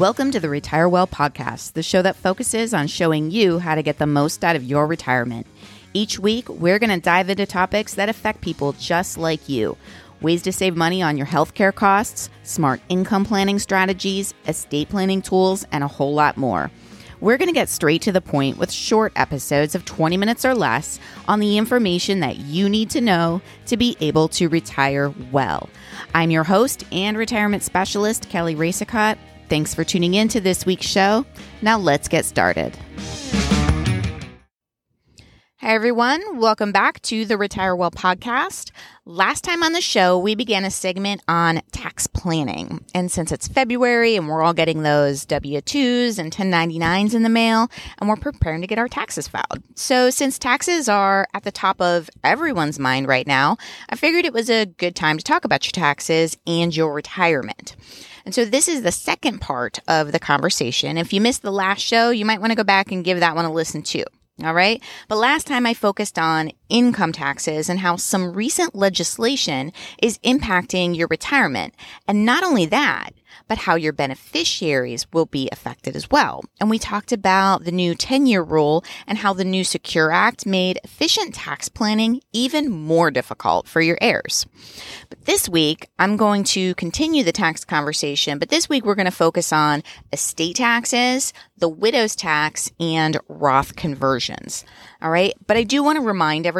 Welcome to the Retire Well podcast, the show that focuses on showing you how to get the most out of your retirement. Each week, we're going to dive into topics that affect people just like you ways to save money on your healthcare costs, smart income planning strategies, estate planning tools, and a whole lot more. We're going to get straight to the point with short episodes of 20 minutes or less on the information that you need to know to be able to retire well. I'm your host and retirement specialist, Kelly Racicot. Thanks for tuning in to this week's show. Now let's get started. Hi, everyone. Welcome back to the Retire Well podcast. Last time on the show, we began a segment on tax planning. And since it's February and we're all getting those W 2s and 1099s in the mail, and we're preparing to get our taxes filed. So, since taxes are at the top of everyone's mind right now, I figured it was a good time to talk about your taxes and your retirement. And so this is the second part of the conversation. If you missed the last show, you might want to go back and give that one a listen too. All right. But last time I focused on income taxes and how some recent legislation is impacting your retirement. And not only that, but how your beneficiaries will be affected as well. And we talked about the new 10 year rule and how the new Secure Act made efficient tax planning even more difficult for your heirs. But this week, I'm going to continue the tax conversation, but this week we're going to focus on estate taxes, the widow's tax, and Roth conversions. All right. But I do want to remind everyone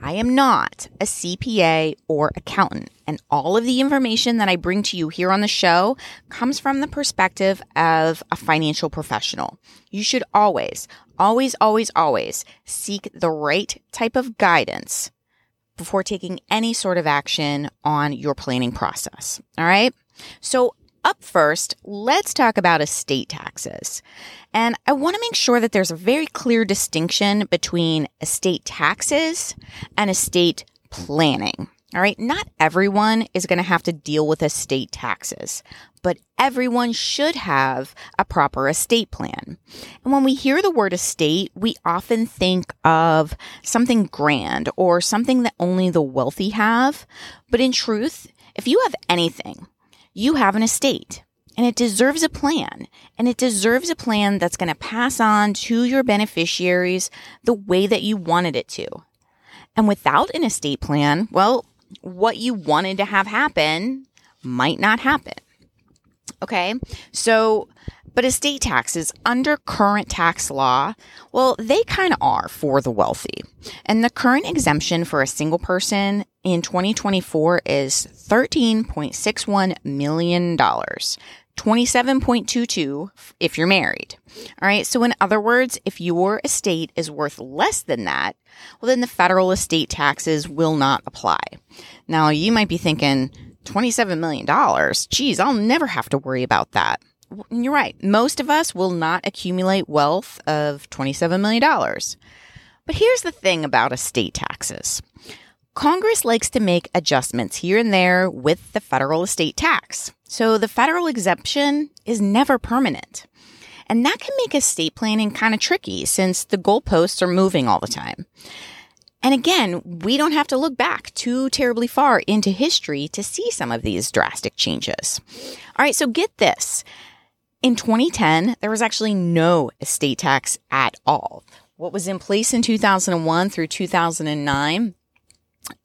I am not a CPA or accountant, and all of the information that I bring to you here on the show comes from the perspective of a financial professional. You should always, always, always, always seek the right type of guidance before taking any sort of action on your planning process. All right. So up first, let's talk about estate taxes. And I want to make sure that there's a very clear distinction between estate taxes and estate planning. All right. Not everyone is going to have to deal with estate taxes, but everyone should have a proper estate plan. And when we hear the word estate, we often think of something grand or something that only the wealthy have. But in truth, if you have anything, you have an estate and it deserves a plan and it deserves a plan that's going to pass on to your beneficiaries the way that you wanted it to. And without an estate plan, well, what you wanted to have happen might not happen. Okay. So but estate taxes under current tax law, well, they kind of are for the wealthy. And the current exemption for a single person in 2024 is $13.61 million. 27.22 if you're married. All right. So in other words, if your estate is worth less than that, well, then the federal estate taxes will not apply. Now you might be thinking, $27 million. Geez, I'll never have to worry about that. You're right. Most of us will not accumulate wealth of $27 million. But here's the thing about estate taxes Congress likes to make adjustments here and there with the federal estate tax. So the federal exemption is never permanent. And that can make estate planning kind of tricky since the goalposts are moving all the time. And again, we don't have to look back too terribly far into history to see some of these drastic changes. All right, so get this. In 2010, there was actually no estate tax at all. What was in place in 2001 through 2009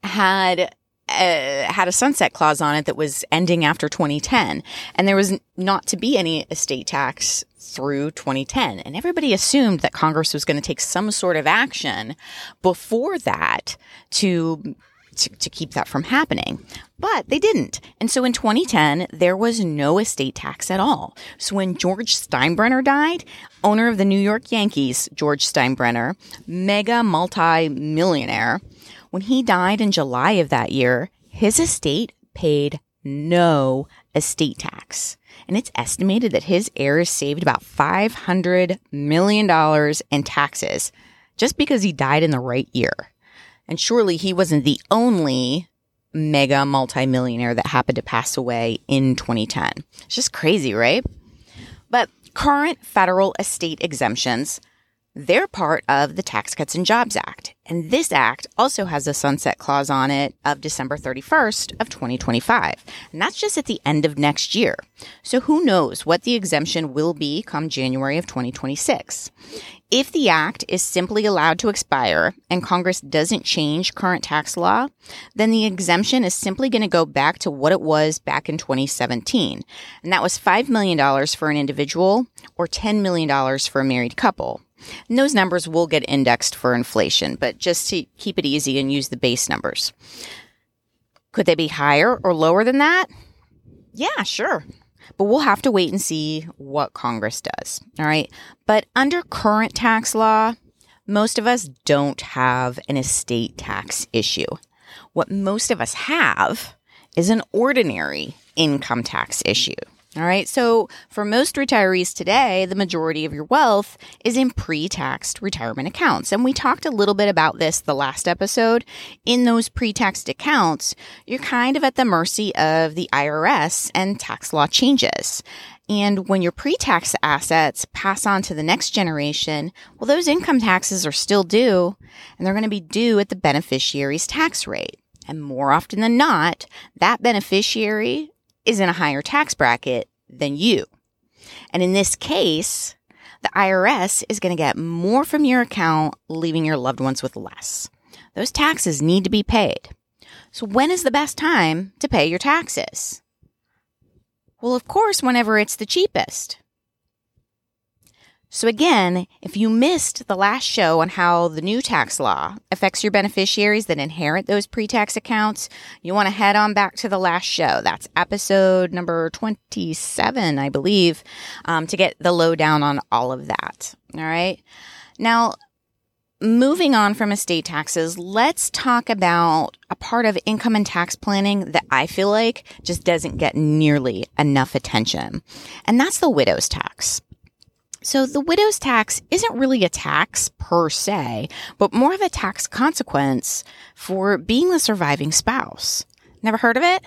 had uh, had a sunset clause on it that was ending after 2010, and there was not to be any estate tax through 2010. And everybody assumed that Congress was going to take some sort of action before that to to, to keep that from happening. But they didn't. And so in 2010, there was no estate tax at all. So when George Steinbrenner died, owner of the New York Yankees, George Steinbrenner, mega multi-millionaire, when he died in July of that year, his estate paid no estate tax. And it's estimated that his heirs saved about $500 million in taxes just because he died in the right year. And surely he wasn't the only mega multimillionaire that happened to pass away in 2010. It's just crazy, right? But current federal estate exemptions they're part of the Tax Cuts and Jobs Act. And this act also has a sunset clause on it of December 31st of 2025. And that's just at the end of next year. So who knows what the exemption will be come January of 2026. If the act is simply allowed to expire and Congress doesn't change current tax law, then the exemption is simply going to go back to what it was back in 2017. And that was $5 million for an individual or $10 million for a married couple. And those numbers will get indexed for inflation, but just to keep it easy and use the base numbers. Could they be higher or lower than that? Yeah, sure. But we'll have to wait and see what Congress does. All right. But under current tax law, most of us don't have an estate tax issue. What most of us have is an ordinary income tax issue. All right. So for most retirees today, the majority of your wealth is in pre taxed retirement accounts. And we talked a little bit about this the last episode. In those pre taxed accounts, you're kind of at the mercy of the IRS and tax law changes. And when your pre tax assets pass on to the next generation, well, those income taxes are still due and they're going to be due at the beneficiary's tax rate. And more often than not, that beneficiary is in a higher tax bracket than you. And in this case, the IRS is going to get more from your account, leaving your loved ones with less. Those taxes need to be paid. So when is the best time to pay your taxes? Well, of course, whenever it's the cheapest. So again, if you missed the last show on how the new tax law affects your beneficiaries that inherit those pre-tax accounts, you want to head on back to the last show. That's episode number 27, I believe, um, to get the lowdown on all of that. All right. Now, moving on from estate taxes, let's talk about a part of income and tax planning that I feel like just doesn't get nearly enough attention. And that's the widow's tax. So the widow's tax isn't really a tax per se, but more of a tax consequence for being the surviving spouse. Never heard of it?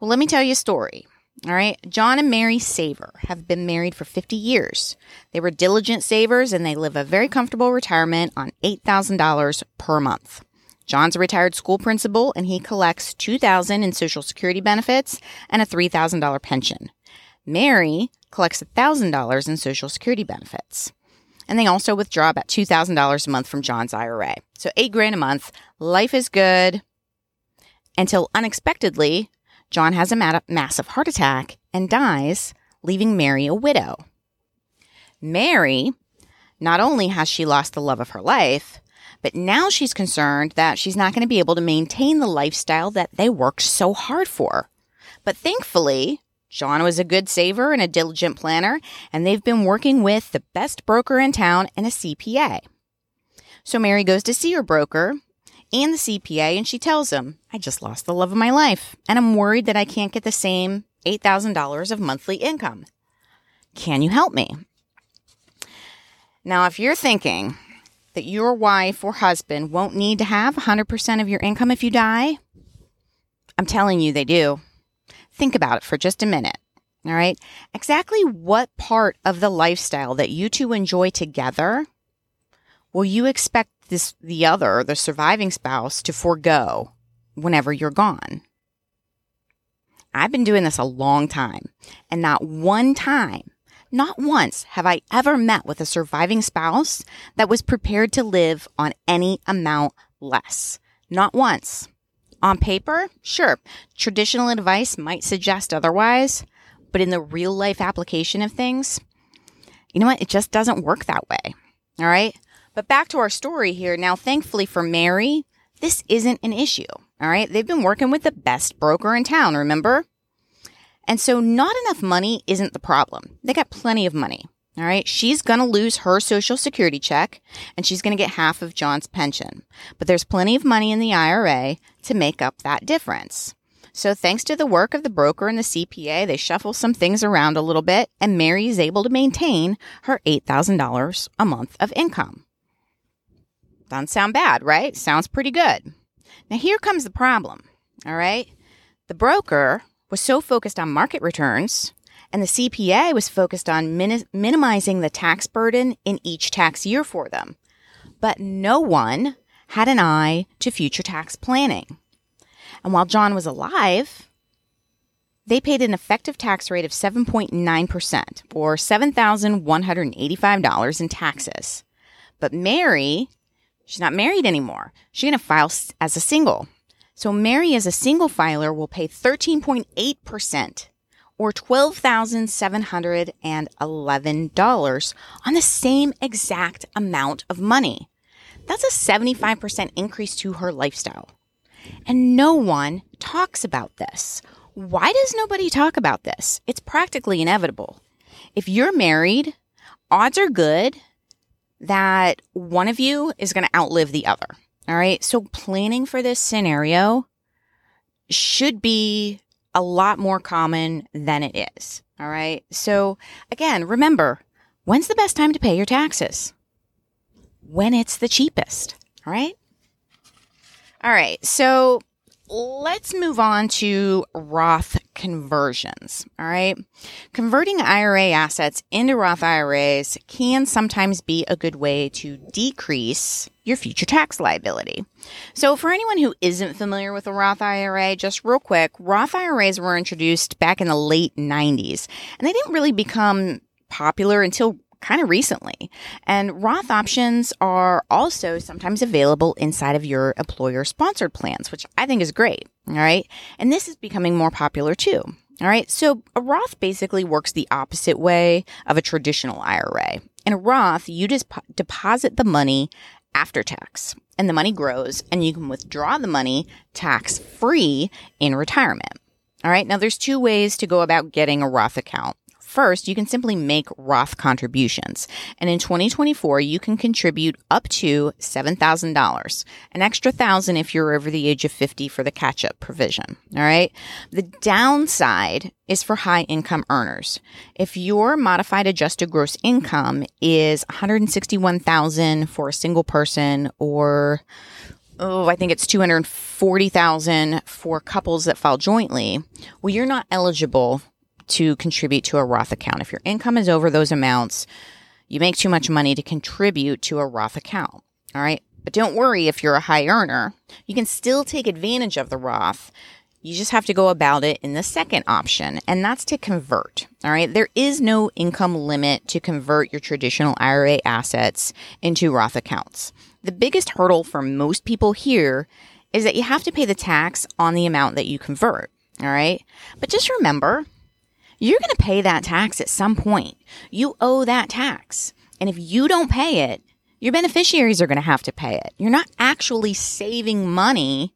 Well, let me tell you a story. All right. John and Mary Saver have been married for 50 years. They were diligent savers and they live a very comfortable retirement on $8,000 per month. John's a retired school principal and he collects 2000 in social security benefits and a $3,000 pension. Mary collects $1,000 in Social Security benefits. And they also withdraw about $2,000 a month from John's IRA. So eight grand a month. Life is good until unexpectedly, John has a massive heart attack and dies, leaving Mary a widow. Mary, not only has she lost the love of her life, but now she's concerned that she's not going to be able to maintain the lifestyle that they worked so hard for. But thankfully, John was a good saver and a diligent planner, and they've been working with the best broker in town and a CPA. So Mary goes to see her broker and the CPA, and she tells him, I just lost the love of my life, and I'm worried that I can't get the same $8,000 of monthly income. Can you help me? Now, if you're thinking that your wife or husband won't need to have 100% of your income if you die, I'm telling you they do. Think about it for just a minute. All right. Exactly what part of the lifestyle that you two enjoy together will you expect this, the other, the surviving spouse to forego whenever you're gone? I've been doing this a long time and not one time, not once have I ever met with a surviving spouse that was prepared to live on any amount less. Not once. On paper, sure, traditional advice might suggest otherwise, but in the real life application of things, you know what? It just doesn't work that way. All right. But back to our story here. Now, thankfully for Mary, this isn't an issue. All right. They've been working with the best broker in town, remember? And so not enough money isn't the problem. They got plenty of money. All right. She's going to lose her social security check and she's going to get half of John's pension. But there's plenty of money in the IRA to make up that difference. So thanks to the work of the broker and the CPA, they shuffle some things around a little bit and Mary is able to maintain her $8,000 a month of income. Doesn't sound bad, right? Sounds pretty good. Now here comes the problem. All right. The broker was so focused on market returns And the CPA was focused on min- minimizing the tax burden in each tax year for them. But no one had an eye to future tax planning. And while John was alive, they paid an effective tax rate of 7.9% or $7,185 in taxes. But Mary, she's not married anymore. She's going to file as a single. So Mary as a single filer will pay 13.8% or $12,711 on the same exact amount of money. That's a 75% increase to her lifestyle. And no one talks about this. Why does nobody talk about this? It's practically inevitable. If you're married, odds are good that one of you is going to outlive the other. All right. So planning for this scenario should be a lot more common than it is. All right. So again, remember, when's the best time to pay your taxes? When it's the cheapest. All right. All right. So let's move on to Roth conversions. All right. Converting IRA assets into Roth IRAs can sometimes be a good way to decrease your future tax liability. So, for anyone who isn't familiar with a Roth IRA, just real quick, Roth IRAs were introduced back in the late 90s, and they didn't really become popular until kind of recently. And Roth options are also sometimes available inside of your employer sponsored plans, which I think is great. All right. And this is becoming more popular too. All right. So a Roth basically works the opposite way of a traditional IRA. In a Roth, you just deposit the money after tax and the money grows and you can withdraw the money tax free in retirement. All right. Now there's two ways to go about getting a Roth account. First, you can simply make Roth contributions. And in 2024, you can contribute up to $7,000, an extra thousand if you're over the age of 50 for the catch up provision. All right. The downside is for high income earners. If your modified adjusted gross income is 161,000 for a single person or oh, I think it's 240,000 for couples that file jointly, well, you're not eligible to contribute to a Roth account. If your income is over those amounts, you make too much money to contribute to a Roth account. All right. But don't worry if you're a high earner, you can still take advantage of the Roth. You just have to go about it in the second option, and that's to convert. All right. There is no income limit to convert your traditional IRA assets into Roth accounts. The biggest hurdle for most people here is that you have to pay the tax on the amount that you convert. All right. But just remember, you're going to pay that tax at some point. You owe that tax. And if you don't pay it, your beneficiaries are going to have to pay it. You're not actually saving money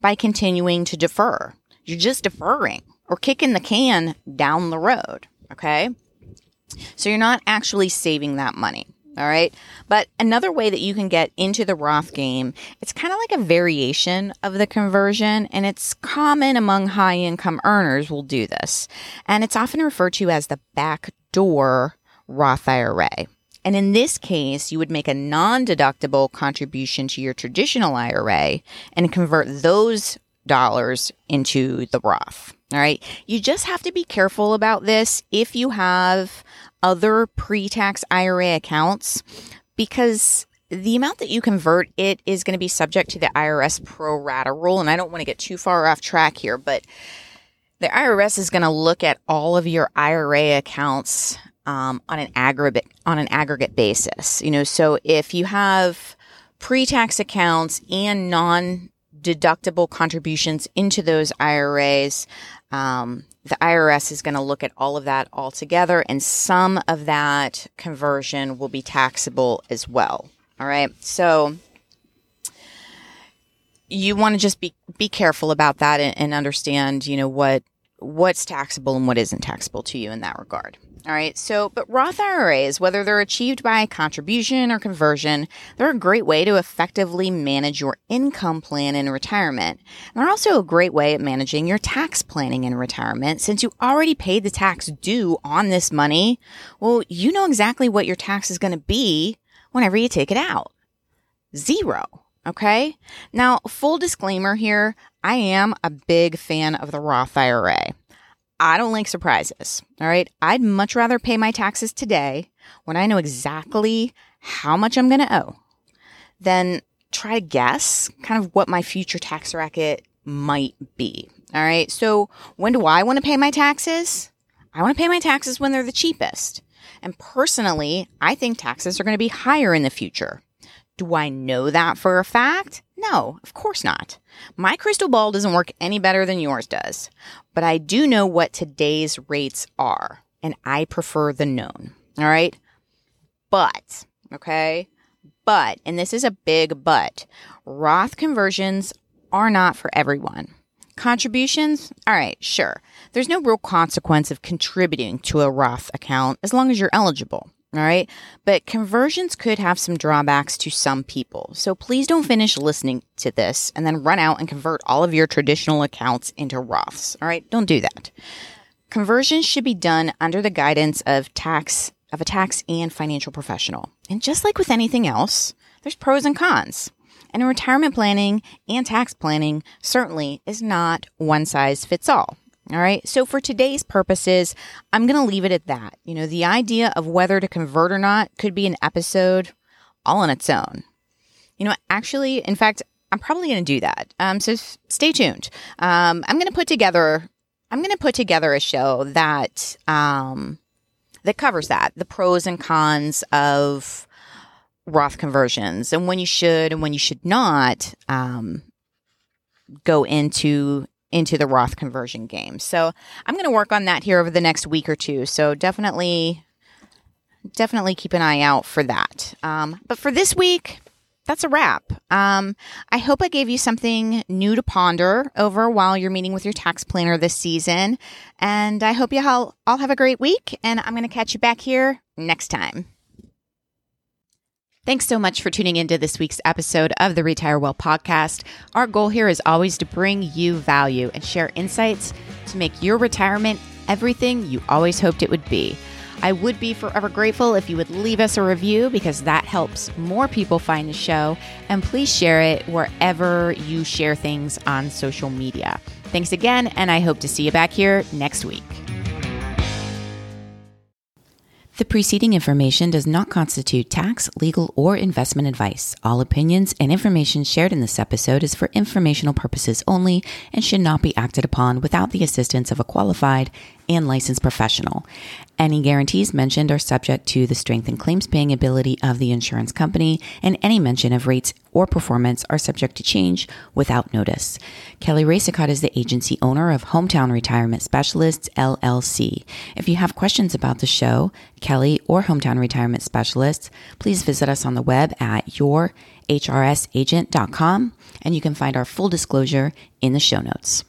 by continuing to defer. You're just deferring or kicking the can down the road. Okay. So you're not actually saving that money. All right. But another way that you can get into the Roth game, it's kind of like a variation of the conversion, and it's common among high income earners will do this. And it's often referred to as the backdoor Roth IRA. And in this case, you would make a non deductible contribution to your traditional IRA and convert those dollars into the Roth. All right. You just have to be careful about this if you have other pre tax IRA accounts because the amount that you convert it is going to be subject to the IRS pro rata rule. And I don't want to get too far off track here, but the IRS is going to look at all of your IRA accounts um, on an aggregate on an aggregate basis. You know, so if you have pre-tax accounts and non-deductible contributions into those IRAs, um, the IRS is going to look at all of that all together, and some of that conversion will be taxable as well. All right. So you want to just be be careful about that and, and understand, you know, what what's taxable and what isn't taxable to you in that regard. All right. So, but Roth IRAs, whether they're achieved by contribution or conversion, they're a great way to effectively manage your income plan in retirement. And they're also a great way at managing your tax planning in retirement since you already paid the tax due on this money. Well, you know exactly what your tax is going to be whenever you take it out. Zero. Okay. Now, full disclaimer here. I am a big fan of the Roth IRA. I don't like surprises. All right. I'd much rather pay my taxes today when I know exactly how much I'm going to owe than try to guess kind of what my future tax bracket might be. All right. So when do I want to pay my taxes? I want to pay my taxes when they're the cheapest. And personally, I think taxes are going to be higher in the future. Do I know that for a fact? No, of course not. My crystal ball doesn't work any better than yours does. But I do know what today's rates are, and I prefer the known. All right. But, okay. But, and this is a big but, Roth conversions are not for everyone. Contributions? All right, sure. There's no real consequence of contributing to a Roth account as long as you're eligible. All right. But conversions could have some drawbacks to some people. So please don't finish listening to this and then run out and convert all of your traditional accounts into Roths. All right. Don't do that. Conversions should be done under the guidance of tax, of a tax and financial professional. And just like with anything else, there's pros and cons. And retirement planning and tax planning certainly is not one size fits all. All right. So for today's purposes, I'm going to leave it at that. You know, the idea of whether to convert or not could be an episode all on its own. You know, actually, in fact, I'm probably going to do that. Um, so stay tuned. Um, I'm going to put together, I'm going to put together a show that, um, that covers that, the pros and cons of Roth conversions and when you should and when you should not, um, go into into the Roth conversion game. So I'm going to work on that here over the next week or two. So definitely, definitely keep an eye out for that. Um, but for this week, that's a wrap. Um, I hope I gave you something new to ponder over while you're meeting with your tax planner this season. And I hope you all, all have a great week. And I'm going to catch you back here next time. Thanks so much for tuning into this week's episode of the Retire Well podcast. Our goal here is always to bring you value and share insights to make your retirement everything you always hoped it would be. I would be forever grateful if you would leave us a review because that helps more people find the show. And please share it wherever you share things on social media. Thanks again, and I hope to see you back here next week. The preceding information does not constitute tax, legal, or investment advice. All opinions and information shared in this episode is for informational purposes only and should not be acted upon without the assistance of a qualified and licensed professional. Any guarantees mentioned are subject to the strength and claims paying ability of the insurance company, and any mention of rates or performance are subject to change without notice. Kelly Racicot is the agency owner of Hometown Retirement Specialists, LLC. If you have questions about the show, Kelly, or Hometown Retirement Specialists, please visit us on the web at yourhrsagent.com, and you can find our full disclosure in the show notes.